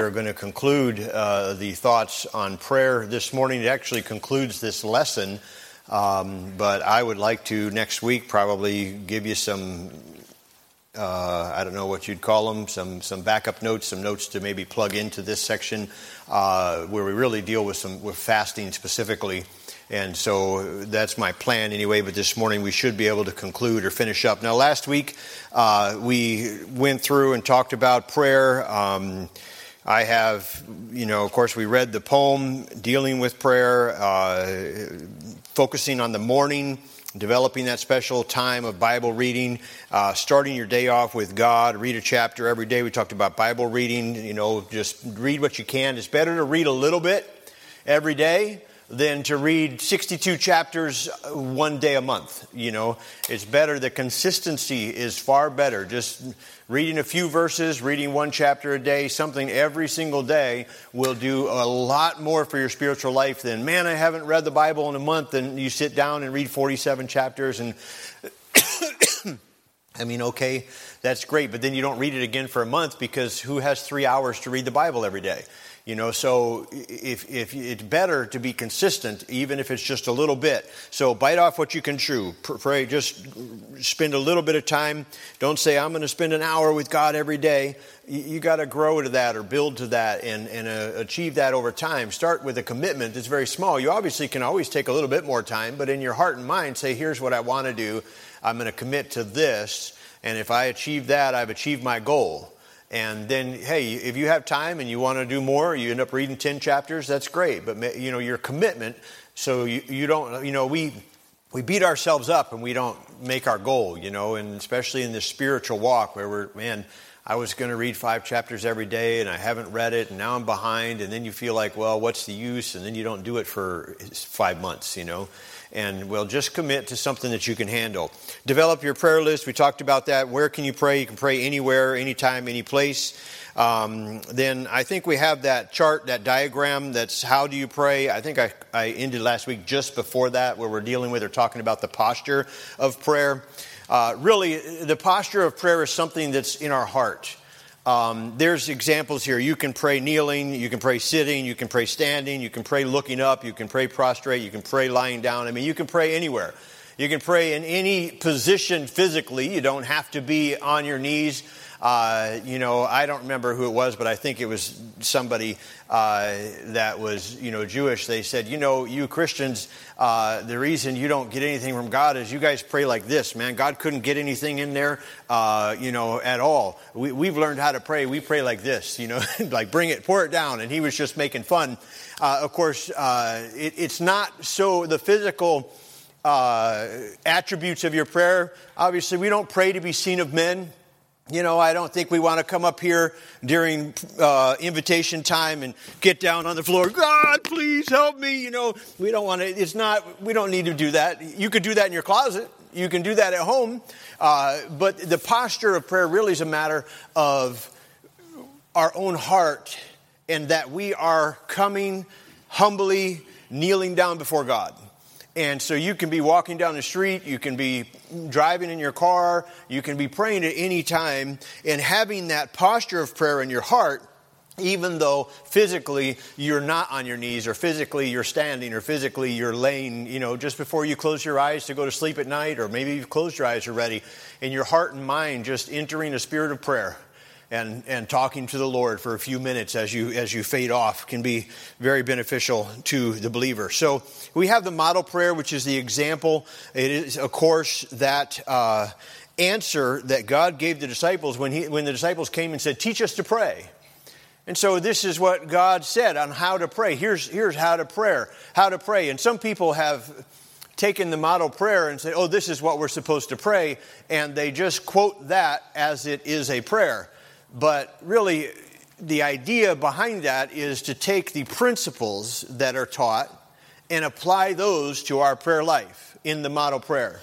we are going to conclude uh, the thoughts on prayer this morning. It actually concludes this lesson, um, but I would like to next week probably give you some. Uh, I don't know what you'd call them, some, some backup notes, some notes to maybe plug into this section uh, where we really deal with some with fasting specifically. And so that's my plan anyway, but this morning we should be able to conclude or finish up. Now, last week uh, we went through and talked about prayer. Um, I have, you know, of course, we read the poem dealing with prayer, uh, focusing on the morning, developing that special time of Bible reading, uh, starting your day off with God, read a chapter every day. We talked about Bible reading, you know, just read what you can. It's better to read a little bit every day than to read 62 chapters uh, one day a month. You know, it's better. The consistency is far better. Just reading a few verses, reading one chapter a day, something every single day will do a lot more for your spiritual life than, man, I haven't read the Bible in a month. And you sit down and read 47 chapters and I mean, okay, that's great, but then you don't read it again for a month because who has three hours to read the Bible every day? You know, so if, if it's better to be consistent, even if it's just a little bit. So bite off what you can chew. Pray, just spend a little bit of time. Don't say, I'm going to spend an hour with God every day. You, got to grow to that or build to that and, and uh, achieve that over time. Start with a commitment that's very small. You obviously can always take a little bit more time, but in your heart and mind, say, here's what I want to do. I'm going to commit to this. And if I achieve that, I've achieved my goal. And then, hey, if you have time and you want to do more, you end up reading 10 chapters, that's great. But, you know, your commitment, so you, you don't, you know, we, we beat ourselves up and we don't make our goal, you know, and especially in this spiritual walk where we're, man, I was going to read five chapters every day and I haven't read it and now I'm behind. And then you feel like, well, what's the use? And then you don't do it for five months, you know and well, just commit to something that you can handle. Develop your prayer list. We talked about that. Where can you pray? You can pray anywhere, anytime, any place. Um, then I think we have that chart, that diagram that's how do you pray. I think I, I ended last week just before that, where we're dealing with or talking about the posture of prayer. Uh, really, the posture of prayer is something that's in our heart. Um, there's examples here. You can pray kneeling, you can pray sitting, you can pray standing, you can pray looking up, you can pray prostrate, you can pray lying down. I mean, you can pray anywhere. You can pray in any position physically. You don't have to be on your knees. Uh, you know, I don't remember who it was, but I think it was somebody uh, that was, you know, Jewish. They said, you know, you Christians, uh, the reason you don't get anything from God is you guys pray like this, man. God couldn't get anything in there, uh, you know, at all. We, we've learned how to pray. We pray like this, you know, like bring it, pour it down. And he was just making fun. Uh, of course, uh, it, it's not so the physical. Attributes of your prayer. Obviously, we don't pray to be seen of men. You know, I don't think we want to come up here during uh, invitation time and get down on the floor. God, please help me. You know, we don't want to. It's not. We don't need to do that. You could do that in your closet. You can do that at home. Uh, but the posture of prayer really is a matter of our own heart, and that we are coming humbly, kneeling down before God. And so you can be walking down the street, you can be driving in your car, you can be praying at any time, and having that posture of prayer in your heart, even though physically you're not on your knees, or physically you're standing, or physically you're laying, you know, just before you close your eyes to go to sleep at night, or maybe you've closed your eyes already, and your heart and mind just entering a spirit of prayer and, and talking to the Lord for a few minutes as you, as you fade off can be very beneficial to the believer. So we have the model prayer, which is the example. It is, of course, that uh, answer that God gave the disciples when, he, when the disciples came and said, Teach us to pray. And so this is what God said on how to pray. Here's, here's how to pray. How to pray. And some people have taken the model prayer and said, oh, this is what we're supposed to pray. And they just quote that as it is a prayer. But really, the idea behind that is to take the principles that are taught and apply those to our prayer life in the model prayer.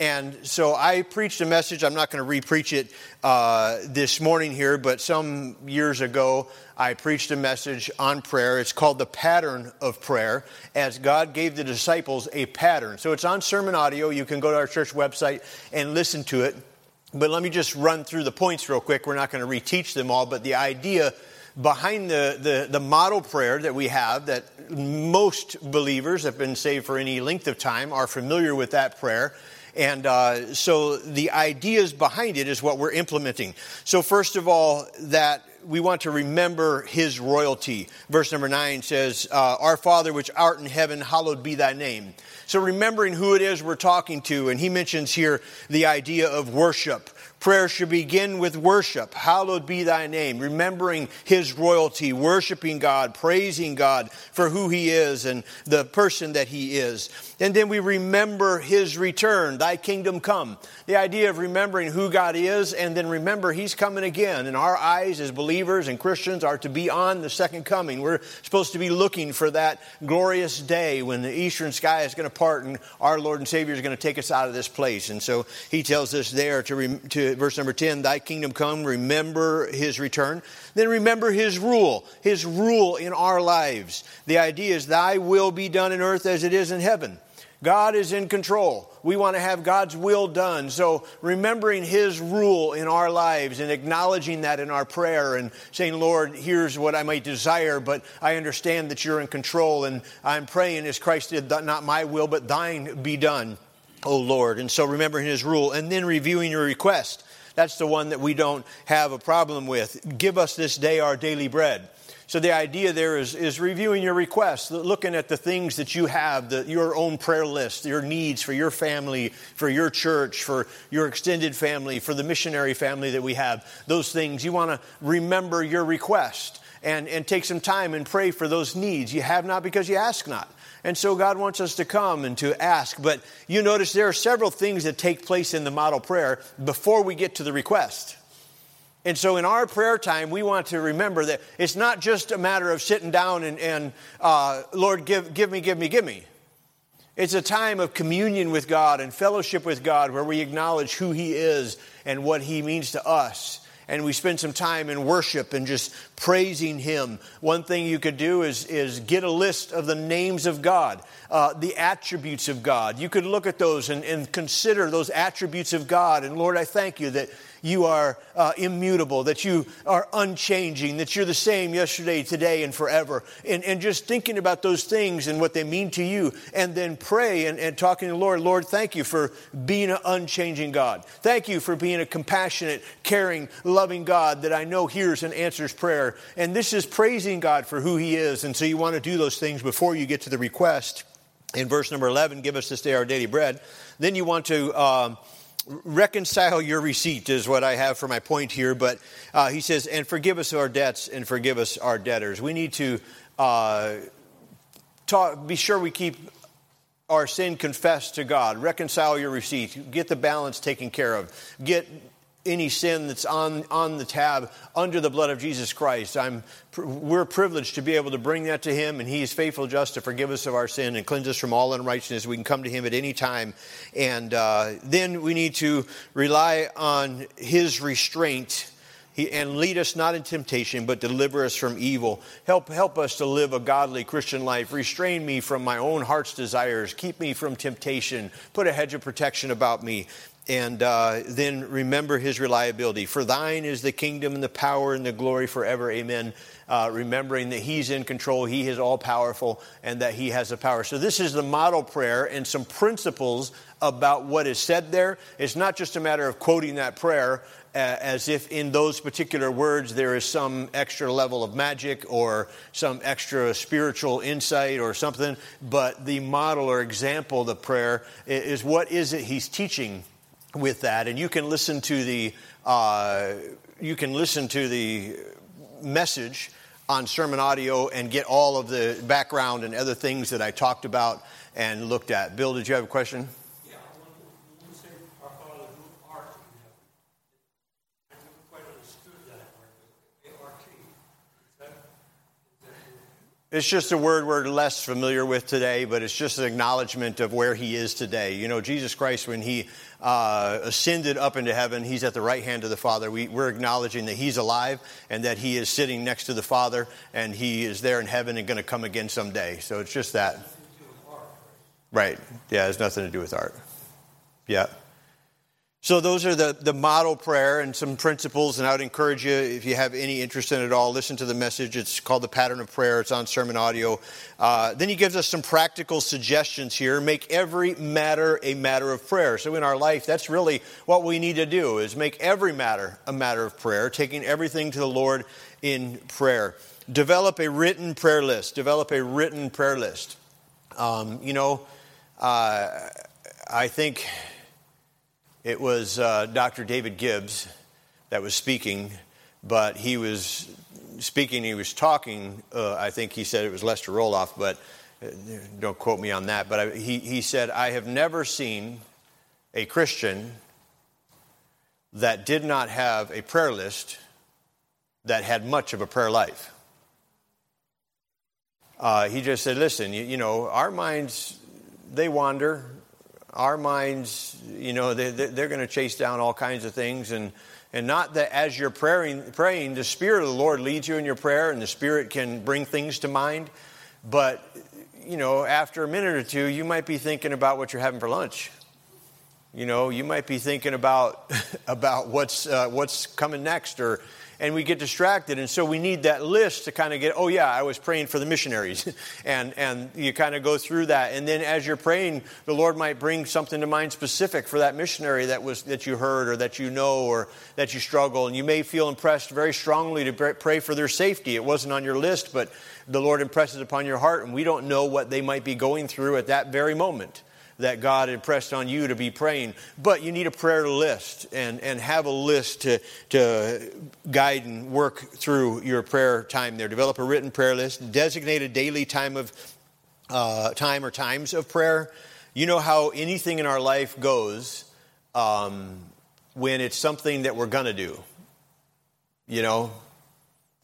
And so I preached a message. I'm not going to re-preach it uh, this morning here, but some years ago I preached a message on prayer. It's called the pattern of prayer, as God gave the disciples a pattern. So it's on sermon audio. You can go to our church website and listen to it. But let me just run through the points real quick. We're not going to reteach them all, but the idea behind the, the, the, model prayer that we have, that most believers have been saved for any length of time are familiar with that prayer. And uh, so the ideas behind it is what we're implementing. So, first of all, that we want to remember his royalty. Verse number nine says, uh, Our Father which art in heaven, hallowed be thy name. So, remembering who it is we're talking to, and he mentions here the idea of worship. Prayer should begin with worship. Hallowed be thy name. Remembering his royalty, worshiping God, praising God for who he is and the person that he is. And then we remember his return, thy kingdom come. The idea of remembering who God is and then remember he's coming again. And our eyes as believers and Christians are to be on the second coming. We're supposed to be looking for that glorious day when the eastern sky is going to part and our Lord and Savior is going to take us out of this place. And so he tells us there to, to verse number 10, Thy kingdom come, remember his return. Then remember his rule, his rule in our lives. The idea is, Thy will be done in earth as it is in heaven. God is in control. We want to have God's will done. So remembering His rule in our lives and acknowledging that in our prayer and saying, Lord, here's what I might desire, but I understand that you're in control and I'm praying as Christ did, not my will, but thine be done, O Lord. And so remembering His rule and then reviewing your request. That's the one that we don't have a problem with. Give us this day our daily bread. So the idea there is, is reviewing your requests, looking at the things that you have, the, your own prayer list, your needs for your family, for your church, for your extended family, for the missionary family that we have. Those things, you want to remember your request and, and take some time and pray for those needs. You have not because you ask not. And so God wants us to come and to ask. But you notice there are several things that take place in the model prayer before we get to the request. And so in our prayer time, we want to remember that it's not just a matter of sitting down and, and uh, Lord, give, give me, give me, give me. It's a time of communion with God and fellowship with God where we acknowledge who He is and what He means to us and we spend some time in worship and just praising Him. One thing you could do is, is get a list of the names of God, uh, the attributes of God. You could look at those and, and consider those attributes of God. And Lord, I thank you that you are uh, immutable, that you are unchanging, that you're the same yesterday, today, and forever. And, and just thinking about those things and what they mean to you, and then pray and, and talking to the Lord, Lord, thank you for being an unchanging God. Thank you for being a compassionate, caring, loving God that I know hears and answers prayer. And this is praising God for who He is. And so you want to do those things before you get to the request. In verse number 11, give us this day our daily bread. Then you want to. Um, reconcile your receipt is what I have for my point here. But uh, he says, and forgive us our debts and forgive us our debtors. We need to uh, talk, be sure we keep our sin confessed to God. Reconcile your receipt. Get the balance taken care of. Get any sin that's on, on the tab under the blood of Jesus Christ. I'm, we're privileged to be able to bring that to Him, and He is faithful just to forgive us of our sin and cleanse us from all unrighteousness. We can come to Him at any time. And uh, then we need to rely on His restraint. and lead us not in temptation, but deliver us from evil. Help, help us to live a godly Christian life. Restrain me from my own heart's desires. Keep me from temptation. Put a hedge of protection about me and uh, then remember his reliability. For thine is the kingdom and the power and the glory forever. Amen. Uh, remembering that he's in control, he is all powerful, and that he has the power. So, this is the model prayer and some principles about what is said there. It's not just a matter of quoting that prayer uh, as if in those particular words there is some extra level of magic or some extra spiritual insight or something, but the model or example of the prayer is what is it he's teaching with that, and you can listen to the uh, you can listen to the message on sermon audio and get all of the background and other things that I talked about and looked at. Bill, did you have a question? It's just a word we're less familiar with today, but it's just an acknowledgement of where he is today. You know, Jesus Christ, when he uh, ascended up into heaven, he's at the right hand of the Father. We, we're acknowledging that he's alive and that he is sitting next to the Father and he is there in heaven and going to come again someday. So it's just that. Right. Yeah, it has nothing to do with art. Yeah. So those are the, the model prayer and some principles, and I would encourage you, if you have any interest in it at all, listen to the message. It's called The Pattern of Prayer. It's on sermon audio. Uh, then he gives us some practical suggestions here. Make every matter a matter of prayer. So in our life, that's really what we need to do, is make every matter a matter of prayer, taking everything to the Lord in prayer. Develop a written prayer list. Develop a written prayer list. Um, you know, uh, I think it was uh, Dr. David Gibbs that was speaking, but he was speaking, he was talking. Uh, I think he said it was Lester Roloff, but uh, don't quote me on that. But I, he, he said, I have never seen a Christian that did not have a prayer list that had much of a prayer life. Uh, he just said, listen, you, you know, our minds, they wander our minds, you know, they, they're going to chase down all kinds of things. And, and not that as you're praying, praying, the Spirit of the Lord leads you in your prayer and the Spirit can bring things to mind. But, you know, after a minute or two, you might be thinking about what you're having for lunch. You know, you might be thinking about, about what's, uh, what's coming next or, and we get distracted. And so we need that list to kind of get, oh, yeah, I was praying for the missionaries. and, and you kind of go through that. And then as you're praying, the Lord might bring something to mind specific for that missionary that, was, that you heard or that you know or that you struggle. And you may feel impressed very strongly to pray for their safety. It wasn't on your list, but the Lord impresses upon your heart. And we don't know what they might be going through at that very moment that God impressed on you to be praying. But you need a prayer list and, and have a list to, to guide and work through your prayer time there. Develop a written prayer list, designate a daily time of uh, time or times of prayer. You know how anything in our life goes um, when it's something that we're to do. You know,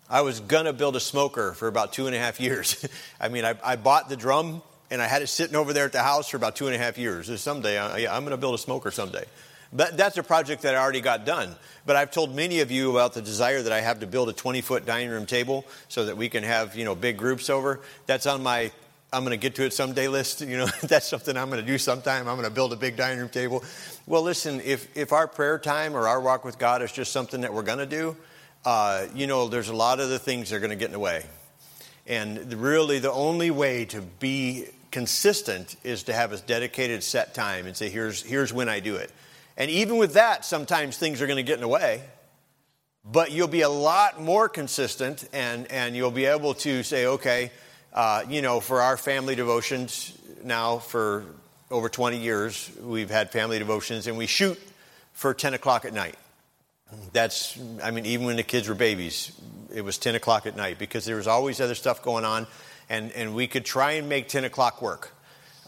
I was to build a smoker for about two and a half years. I mean, I, I bought the drum and I had it sitting over there at the house for about two and a half years. Someday, I, am going to build a smoker someday. But that's a project that I already got done. But I've told many of you about the desire that I have to build a 20 foot dining room table so that we can have you know big groups over. That's on my I'm going to get to it someday list. You know, that's something I'm going to do sometime. I'm going to build a big dining room table. Well, listen, if if our prayer time or our walk with God is just something that we're going to do, uh, you know, there's a lot of the things that are going to get in the way. And really, the only way to be consistent is to have a dedicated set time and say, here's, here's when I do it. And even with that, sometimes things are going to get in the way. But you'll be a lot more consistent and, and you'll be able to say, okay, uh, you know, for our family devotions now for over 20 years, we've had family devotions and we shoot for 10 o'clock at night. That's, I mean, even when the kids were babies, it was 10 o'clock at night because there was always other stuff going on and, and we could try and make 10 o'clock work.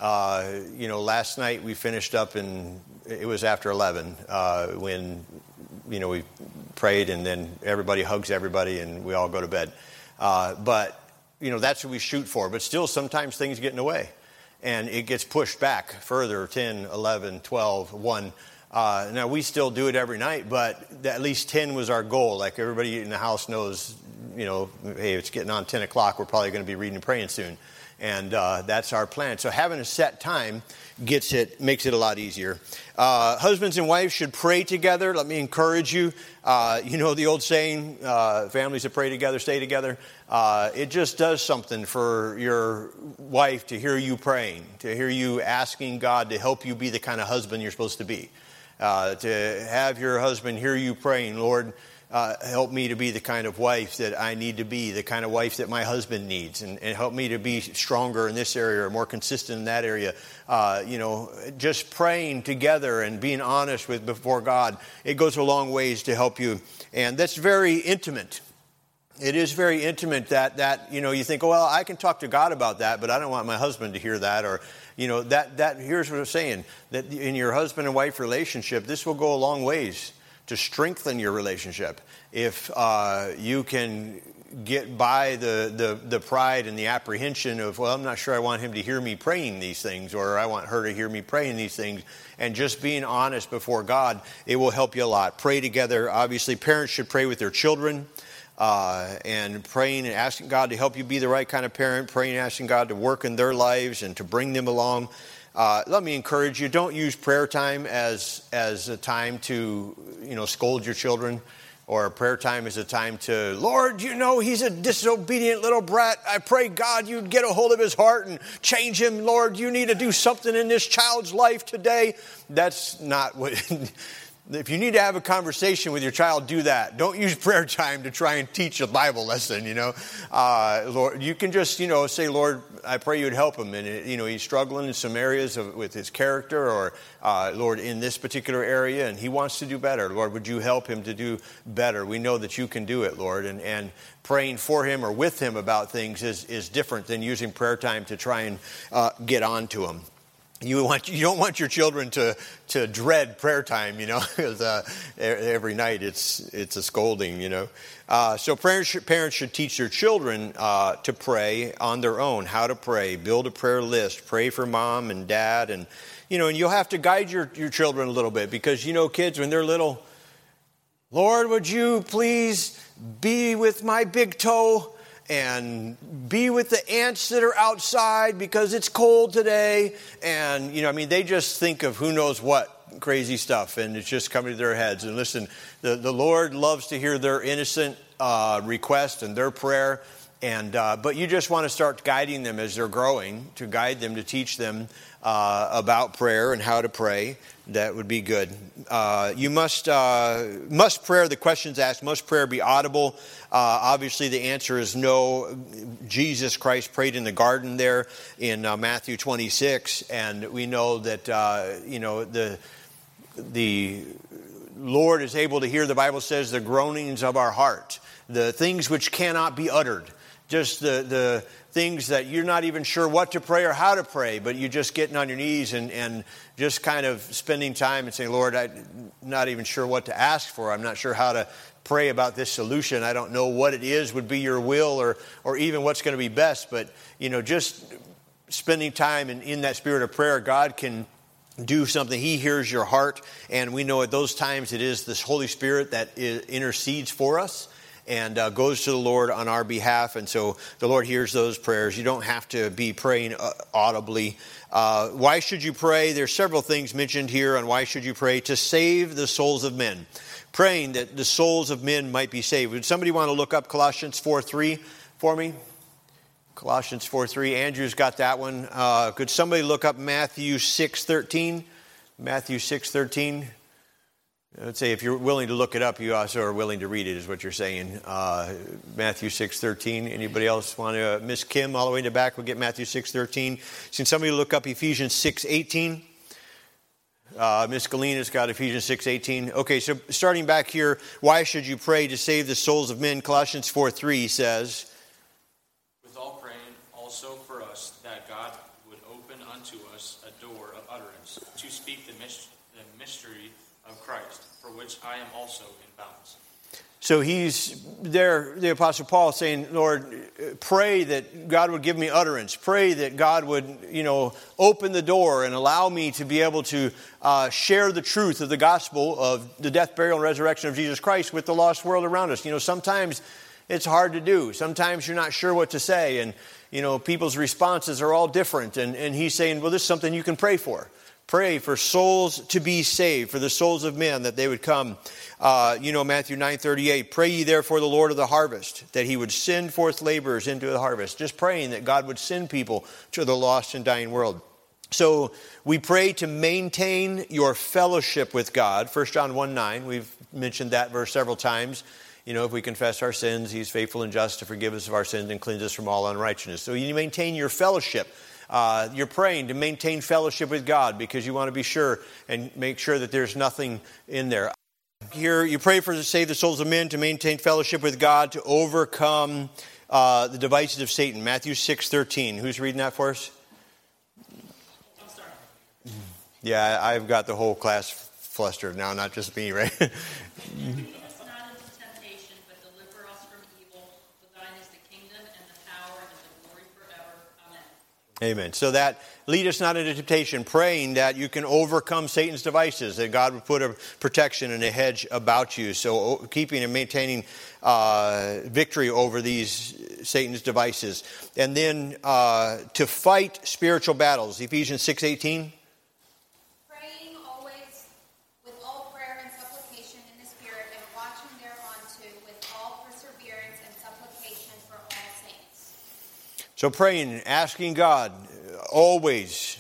Uh, you know, last night we finished up and it was after 11 uh, when, you know, we prayed and then everybody hugs everybody and we all go to bed. Uh, but, you know, that's what we shoot for. But still, sometimes things get in the way and it gets pushed back further 10, 11, 12, 1. Uh, now, we still do it every night, but at least 10 was our goal. Like everybody in the house knows, you know, hey, it's getting on 10 o'clock. We're probably going to be reading and praying soon. And uh, that's our plan. So having a set time gets it, makes it a lot easier. Uh, husbands and wives should pray together. Let me encourage you. Uh, you know the old saying, uh, families that pray together stay together. Uh, it just does something for your wife to hear you praying, to hear you asking God to help you be the kind of husband you're supposed to be uh, to have your husband hear you praying, Lord, uh, help me to be the kind of wife that I need to be, the kind of wife that my husband needs, and, and help me to be stronger in this area or more consistent in that area. Uh, you know, just praying together and being honest with before God, it goes a long ways to help you. And that's very intimate. It is very intimate that, that, you know, you think, oh, well, I can talk to God about that, but I don't want my husband to hear that, or you know, that, that here's what I'm saying that in your husband and wife relationship, this will go a long ways to strengthen your relationship. If uh, you can get by the, the, the pride and the apprehension of, well, I'm not sure I want him to hear me praying these things, or I want her to hear me praying these things, and just being honest before God, it will help you a lot. Pray together. Obviously, parents should pray with their children uh, and praying and asking God to help you be the right kind of parent, praying and asking God to work in their lives and to bring them along. Uh, let me encourage you: don't use prayer time as as a time to you know scold your children or prayer time is a time to, Lord, you know, he's a disobedient little brat. I pray, God, you'd get a hold of his heart and change him. Lord, you need to do something in this child's life today. That's not what. if you need to have a conversation with your child, do that. Don't use prayer time to try and teach a Bible lesson, you know. Uh, Lord, you can just, you know, say, Lord, I pray you'd help him. And, you know, he's struggling in some areas of, with his character or, uh, Lord, in this particular area, and he wants to do better. Lord, would you help him to do better? We know that you can do it, Lord. And, and praying for him or with him about things is, is different than using prayer time to try and uh, get on to him you want you don't want your children to to dread prayer time, you know, because uh, every night it's it's a scolding, you know. Uh, so parents should, parents should teach their children uh, to pray on their own, how to pray, build a prayer list, pray for mom and dad, and you know, and you'll have to guide your your children a little bit because you know, kids when they're little, Lord, would you please be with my big toe? And be with the ants that are outside because it's cold today. And, you know, I mean, they just think of who knows what crazy stuff and it's just coming to their heads. And listen, the, the Lord loves to hear their innocent uh, request and their prayer. And, uh, but you just want to start guiding them as they're growing, to guide them, to teach them uh, about prayer and how to pray. That would be good. Uh, you must, uh, must prayer, the questions asked, must prayer be audible? Uh, obviously, the answer is no. Jesus Christ prayed in the garden there in uh, Matthew 26, and we know that, you know, the, the Lord is able to hear, the Bible says, the groanings of our heart, the things which cannot be uttered just the, the things that you're not even sure what to pray or how to pray, but you're just getting on your knees and, and just kind of spending time and saying, Lord, I'm not even sure what to ask for. I'm not sure how to pray about this solution. I don't know what it is would be your will or, or even what's going to be best, but, you know, just spending time in, in that spirit of prayer, God can do something. He hears your heart, and we know at those times it is this Holy Spirit that intercedes for us and uh, goes to the Lord on our behalf. And so the Lord hears those prayers. You don't have to be praying uh, audibly. Uh, why should you pray? There's several things mentioned here on why should you pray to save the souls of men. Praying that the souls of men might be saved. Would somebody want to look up Colossians 4 3 for me? Colossians 4 3. Andrew's got that one. Uh, could somebody look up Matthew 6 13? Matthew 6 13. Let's say if you're willing to look it up, you also are willing to read it, is what you're saying. Uh, Matthew 6.13. Anybody else want to? Uh, Miss Kim, all the way in the back, we'll get Matthew 6.13. Can somebody look up Ephesians 6.18? Uh, Miss Galina's got Ephesians 6.18. Okay, so starting back here, why should you pray to save the souls of men? Colossians four 4.3 says, With all praying also for us, that God would open unto us a door of utterance to speak the, the mystery of Christ, for which I am also in bounds. So he's there, the Apostle Paul saying, Lord, pray that God would give me utterance. Pray that God would, you know, open the door and allow me to be able to uh, share the truth of the gospel of the death, burial, and resurrection of Jesus Christ with the lost world around us. You know, sometimes it's hard to do. Sometimes you're not sure what to say, and, you know, people's responses are all different. And, and he's saying, well, this is something you can pray for. Pray for souls to be saved, for the souls of men, that they would come. Uh, you know, Matthew 9 38, pray ye therefore the Lord of the harvest, that he would send forth laborers into the harvest. Just praying that God would send people to the lost and dying world. So we pray to maintain your fellowship with God. 1 John 1 9, we've mentioned that verse several times. You know, if we confess our sins, he's faithful and just to forgive us of our sins and cleanse us from all unrighteousness. So you maintain your fellowship uh, you're praying to maintain fellowship with God because you want to be sure and make sure that there's nothing in there. Here, you pray for to save the souls of men, to maintain fellowship with God, to overcome uh, the devices of Satan. Matthew six thirteen. Who's reading that for us? Yeah, I've got the whole class flustered now, not just me, right? Amen. So that lead us not into temptation, praying that you can overcome Satan's devices, that God would put a protection and a hedge about you. So keeping and maintaining uh, victory over these Satan's devices. And then uh, to fight spiritual battles, Ephesians 6 18. Praying always with all prayer and supplication in the Spirit, and watching thereunto with all perseverance and supplication for all saints. So praying, asking God, always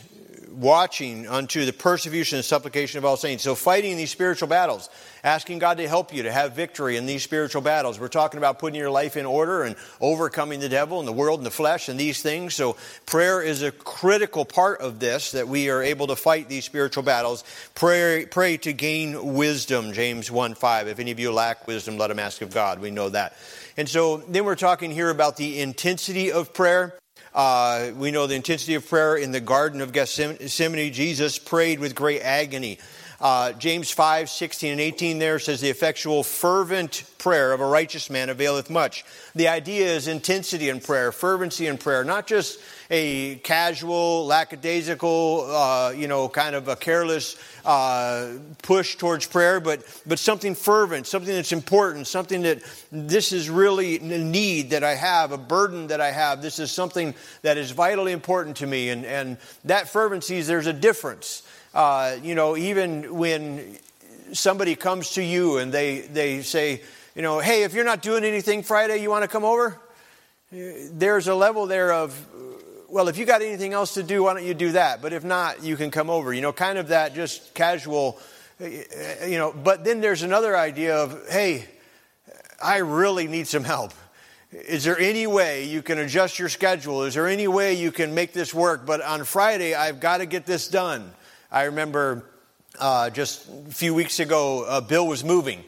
watching unto the persecution and supplication of all saints. So fighting these spiritual battles, asking God to help you to have victory in these spiritual battles. We're talking about putting your life in order and overcoming the devil and the world and the flesh and these things. So prayer is a critical part of this that we are able to fight these spiritual battles. Pray, pray to gain wisdom, James 1 5. If any of you lack wisdom, let him ask of God. We know that. And so then we're talking here about the intensity of prayer. Uh, we know the intensity of prayer in the Garden of Gethsemane. Jesus prayed with great agony. Uh, James 5, 16 and 18 there says, The effectual, fervent prayer of a righteous man availeth much. The idea is intensity in prayer, fervency in prayer, not just a casual, lackadaisical, uh, you know, kind of a careless uh, push towards prayer, but, but something fervent, something that's important, something that this is really a need that I have, a burden that I have. This is something that is vitally important to me. And, and that fervency, is there's a difference. Uh, you know, even when somebody comes to you and they, they say, you know, hey, if you're not doing anything Friday, you want to come over? There's a level there of, well, if you got anything else to do, why don't you do that? But if not, you can come over. You know, kind of that just casual, you know. But then there's another idea of, hey, I really need some help. Is there any way you can adjust your schedule? Is there any way you can make this work? But on Friday, I've got to get this done. I remember uh, just a few weeks ago, uh, Bill was moving.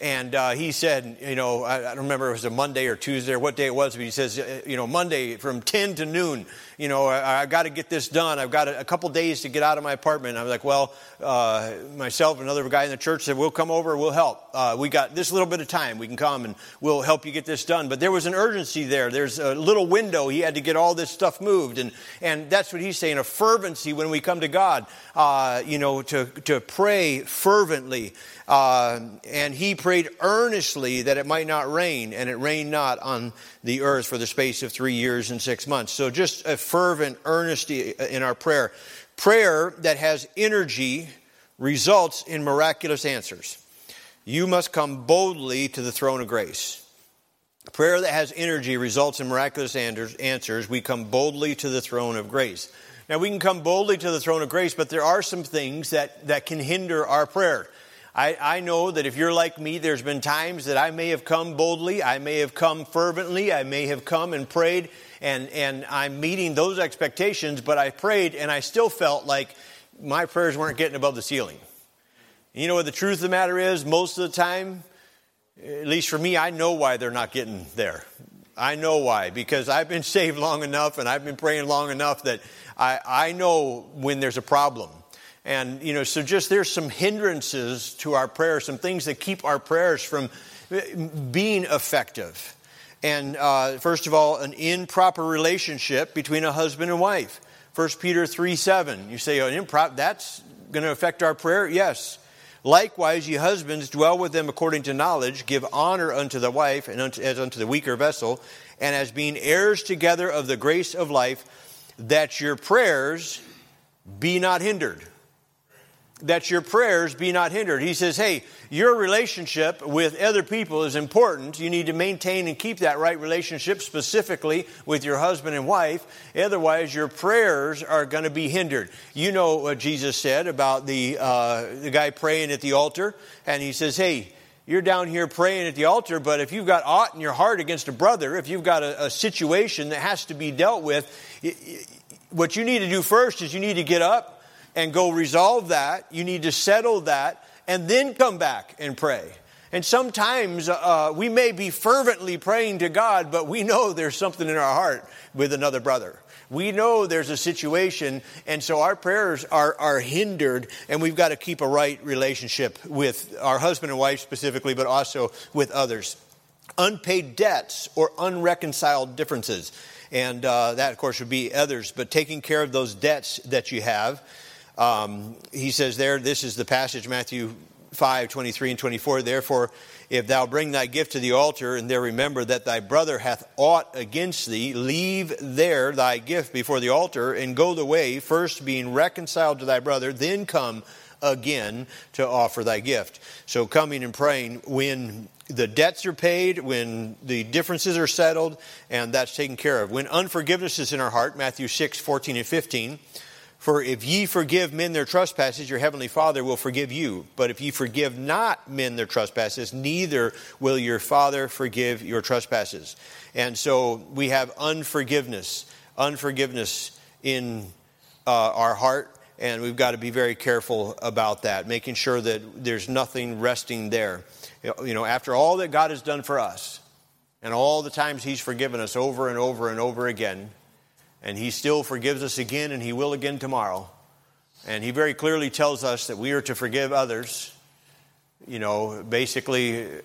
And uh, he said, you know, I, I, don't remember if it was a Monday or Tuesday or what day it was, but he says, uh, you know, Monday from 10 to noon, you know, I, have got to get this done. I've got a, a, couple days to get out of my apartment. I was like, well, uh, myself and another guy in the church said, we'll come over, we'll help. Uh, we got this little bit of time. We can come and we'll help you get this done. But there was an urgency there. There's a little window. He had to get all this stuff moved. And, and that's what he's saying, a fervency when we come to God, uh, you know, to, to pray fervently. Uh, and he prayed earnestly that it might not rain, and it rained not on the earth for the space of three years and six months. So just a fervent earnesty in our prayer. Prayer that has energy results in miraculous answers. You must come boldly to the throne of grace. Prayer that has energy results in miraculous answers. We come boldly to the throne of grace. Now, we can come boldly to the throne of grace, but there are some things that, that can hinder our prayer. I, I know that if you're like me, there's been times that I may have come boldly, I may have come fervently, I may have come and prayed, and, and I'm meeting those expectations, but I prayed and I still felt like my prayers weren't getting above the ceiling. You know what the truth of the matter is? Most of the time, at least for me, I know why they're not getting there. I know why, because I've been saved long enough and I've been praying long enough that I, I know when there's a problem. And, you know, so just there's some hindrances to our prayers, some things that keep our prayers from being effective. And uh, first of all, an improper relationship between a husband and wife. 1 Peter 3 7. You say, oh, improper, that's going to affect our prayer? Yes. Likewise, ye husbands, dwell with them according to knowledge, give honor unto the wife and unto, as unto the weaker vessel, and as being heirs together of the grace of life, that your prayers be not hindered that your prayers be not hindered. He says, hey, your relationship with other people is important. You need to maintain and keep that right relationship specifically with your husband and wife. Otherwise, your prayers are going to be hindered. You know what Jesus said about the, uh, the guy praying at the altar. And he says, hey, you're down here praying at the altar, but if you've got aught in your heart against a brother, if you've got a, a situation that has to be dealt with, what you need to do first is you need to get up and go resolve that. You need to settle that and then come back and pray. And sometimes uh, we may be fervently praying to God, but we know there's something in our heart with another brother. We know there's a situation, and so our prayers are, are hindered, and we've got to keep a right relationship with our husband and wife specifically, but also with others. Unpaid debts or unreconciled differences. And uh, that, of course, would be others, but taking care of those debts that you have. Um, he says there, this is the passage, Matthew 5 23 and 24 therefore if thou bring thy gift to the altar and there remember that thy brother hath aught against thee leave there thy gift before the altar and go the way first being reconciled to thy brother then come again to offer thy gift. So coming and praying when the debts are paid when the differences are settled and that's taken care of. When unforgiveness is in our heart matthew 6 14 and 15 for if ye forgive men their trespasses, your heavenly Father will forgive you. But if ye forgive not men their trespasses, neither will your Father forgive your trespasses. And so we have unforgiveness, unforgiveness in uh, our heart, and we've got to be very careful about that, making sure that there's nothing resting there. You know, after all that God has done for us, and all the times He's forgiven us over and over and over again, and He still forgives us again, and He will again tomorrow. And He very clearly tells us that we are to forgive others, you know, basically uh,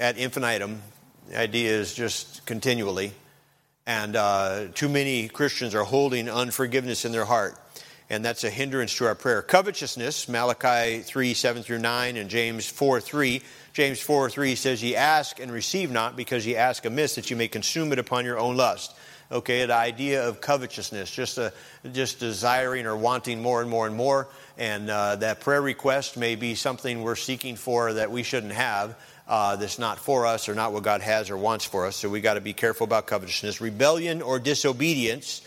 ad infinitum. The idea is just continually. And uh, too many Christians are holding unforgiveness in their heart. And that's a hindrance to our prayer. Covetousness, Malachi 3, 7 through 9, and James 4, 3. James 4, 3 says, Ye ask and receive not, because ye ask amiss, that you may consume it upon your own lust okay, the idea of covetousness, just, a, just desiring or wanting more and more and more. And uh, that prayer request may be something we're seeking for that we shouldn't have. Uh, that's not for us or not what God has or wants for us. So we got to be careful about covetousness. Rebellion or disobedience.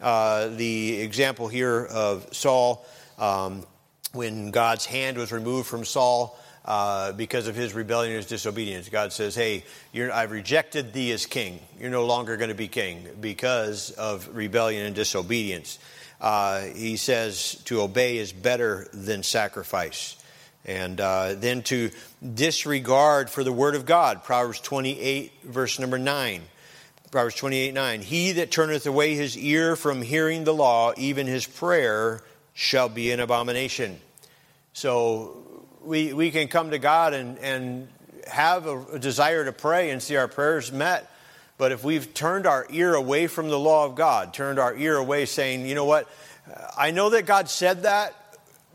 Uh, the example here of Saul, um, when God's hand was removed from Saul, uh, because of his rebellion and his disobedience. God says, Hey, I've rejected thee as king. You're no longer going to be king because of rebellion and disobedience. Uh, he says to obey is better than sacrifice. And uh, then to disregard for the word of God. Proverbs 28, verse number 9. Proverbs 28, 9. He that turneth away his ear from hearing the law, even his prayer shall be an abomination. So we, we can come to God and, and have a, a desire to pray and see our prayers met. But if we've turned our ear away from the law of God, turned our ear away saying, you know what, I know that God said that,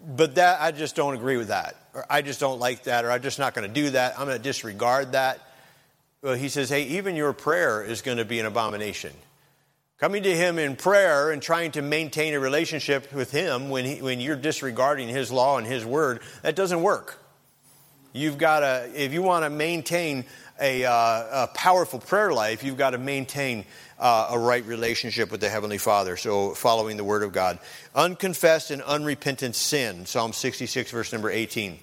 but that I just don't agree with that, or I just don't like that, or I'm just not going to do that, I'm going to disregard that. Well, he says, hey, even your prayer is going to be an abomination. Coming to Him in prayer and trying to maintain a relationship with Him when, he, when you're disregarding His law and His word, that doesn't work. You've got to, if you want to maintain a, uh, a, powerful prayer life, you've got to maintain uh, a right relationship with the Heavenly Father. So, following the Word of God. Unconfessed and unrepentant sin, Psalm 66, verse number 18.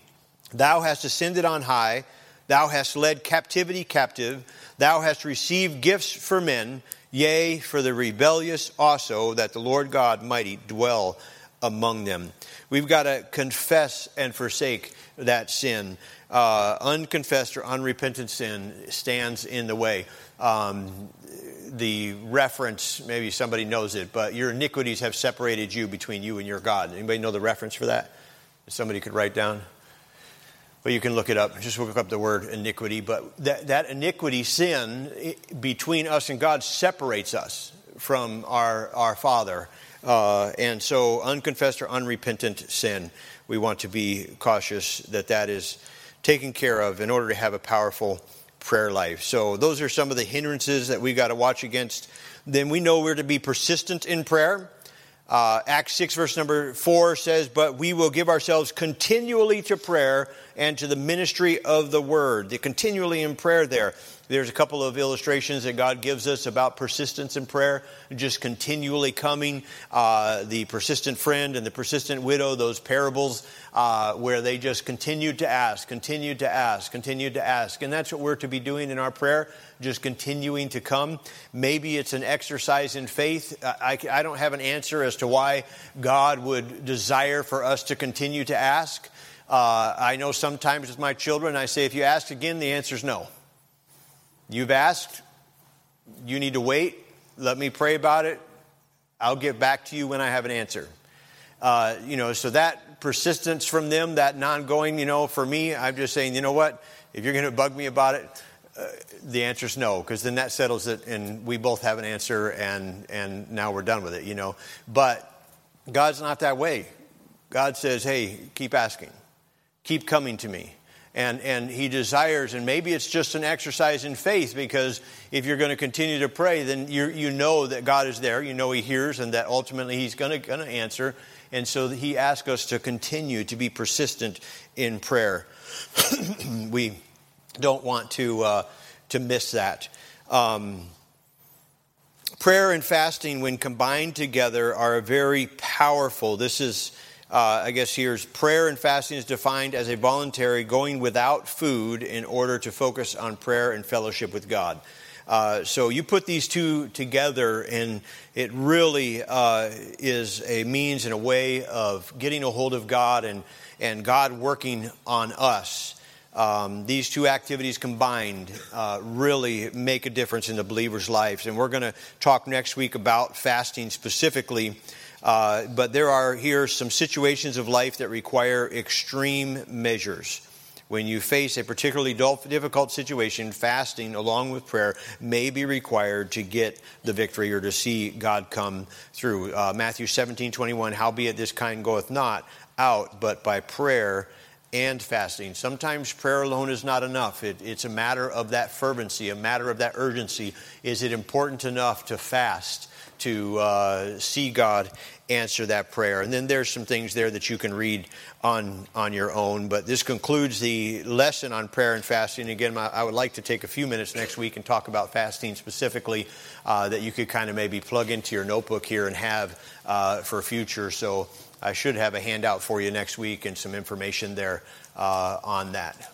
Thou hast ascended on high, thou hast led captivity captive, thou hast received gifts for men Yea, for the rebellious also, that the Lord God mighty dwell among them. We've got to confess and forsake that sin. Uh, unconfessed or unrepentant sin stands in the way. Um, the reference, maybe somebody knows it, but your iniquities have separated you between you and your God. Anybody know the reference for that? Somebody could write down. Well, you can look it up. Just look up the word iniquity. But that, that iniquity, sin between us and God, separates us from our, our Father. Uh, and so, unconfessed or unrepentant sin, we want to be cautious that that is taken care of in order to have a powerful prayer life. So, those are some of the hindrances that we've got to watch against. Then we know we're to be persistent in prayer. Uh, Acts 6, verse number 4 says, But we will give ourselves continually to prayer and to the ministry of the word. The continually in prayer there. There's a couple of illustrations that God gives us about persistence in prayer, just continually coming. Uh, the persistent friend and the persistent widow, those parables uh, where they just continued to ask, continued to ask, continued to ask. And that's what we're to be doing in our prayer, just continuing to come. Maybe it's an exercise in faith. I, I don't have an answer as to why God would desire for us to continue to ask. Uh, I know sometimes with my children, I say, if you ask again, the answer is no. You've asked, you need to wait. Let me pray about it. I'll get back to you when I have an answer. Uh, you know, so that persistence from them, that non going, you know, for me, I'm just saying, you know what? If you're going to bug me about it, uh, the answer is no, because then that settles it, and we both have an answer, and, and now we're done with it, you know. But God's not that way. God says, hey, keep asking. Keep coming to me. And, and he desires, and maybe it's just an exercise in faith because if you're going to continue to pray, then you you know that God is there, you know He hears, and that ultimately He's going to, answer. And so He asks us to continue to be persistent in prayer. we don't want to, uh, to miss that. Um, prayer and fasting, when combined together, are very powerful. This is uh, I guess here's prayer and fasting is defined as a voluntary going without food in order to focus on prayer and fellowship with God. Uh, so you put these two together, and it really uh, is a means and a way of getting a hold of God and, and God working on us. Um, these two activities combined uh, really make a difference in the believer's lives. And we're going to talk next week about fasting specifically. Uh, but there are here some situations of life that require extreme measures. When you face a particularly difficult situation, fasting along with prayer may be required to get the victory or to see God come through. Uh, Matthew 17, 21, howbeit this kind goeth not out, but by prayer and fasting. Sometimes prayer alone is not enough. It, it's a matter of that fervency, a matter of that urgency. Is it important enough to fast? To uh, see God answer that prayer. And then there's some things there that you can read on, on your own. But this concludes the lesson on prayer and fasting. Again, I would like to take a few minutes next week and talk about fasting specifically uh, that you could kind of maybe plug into your notebook here and have uh, for future. So I should have a handout for you next week and some information there uh, on that.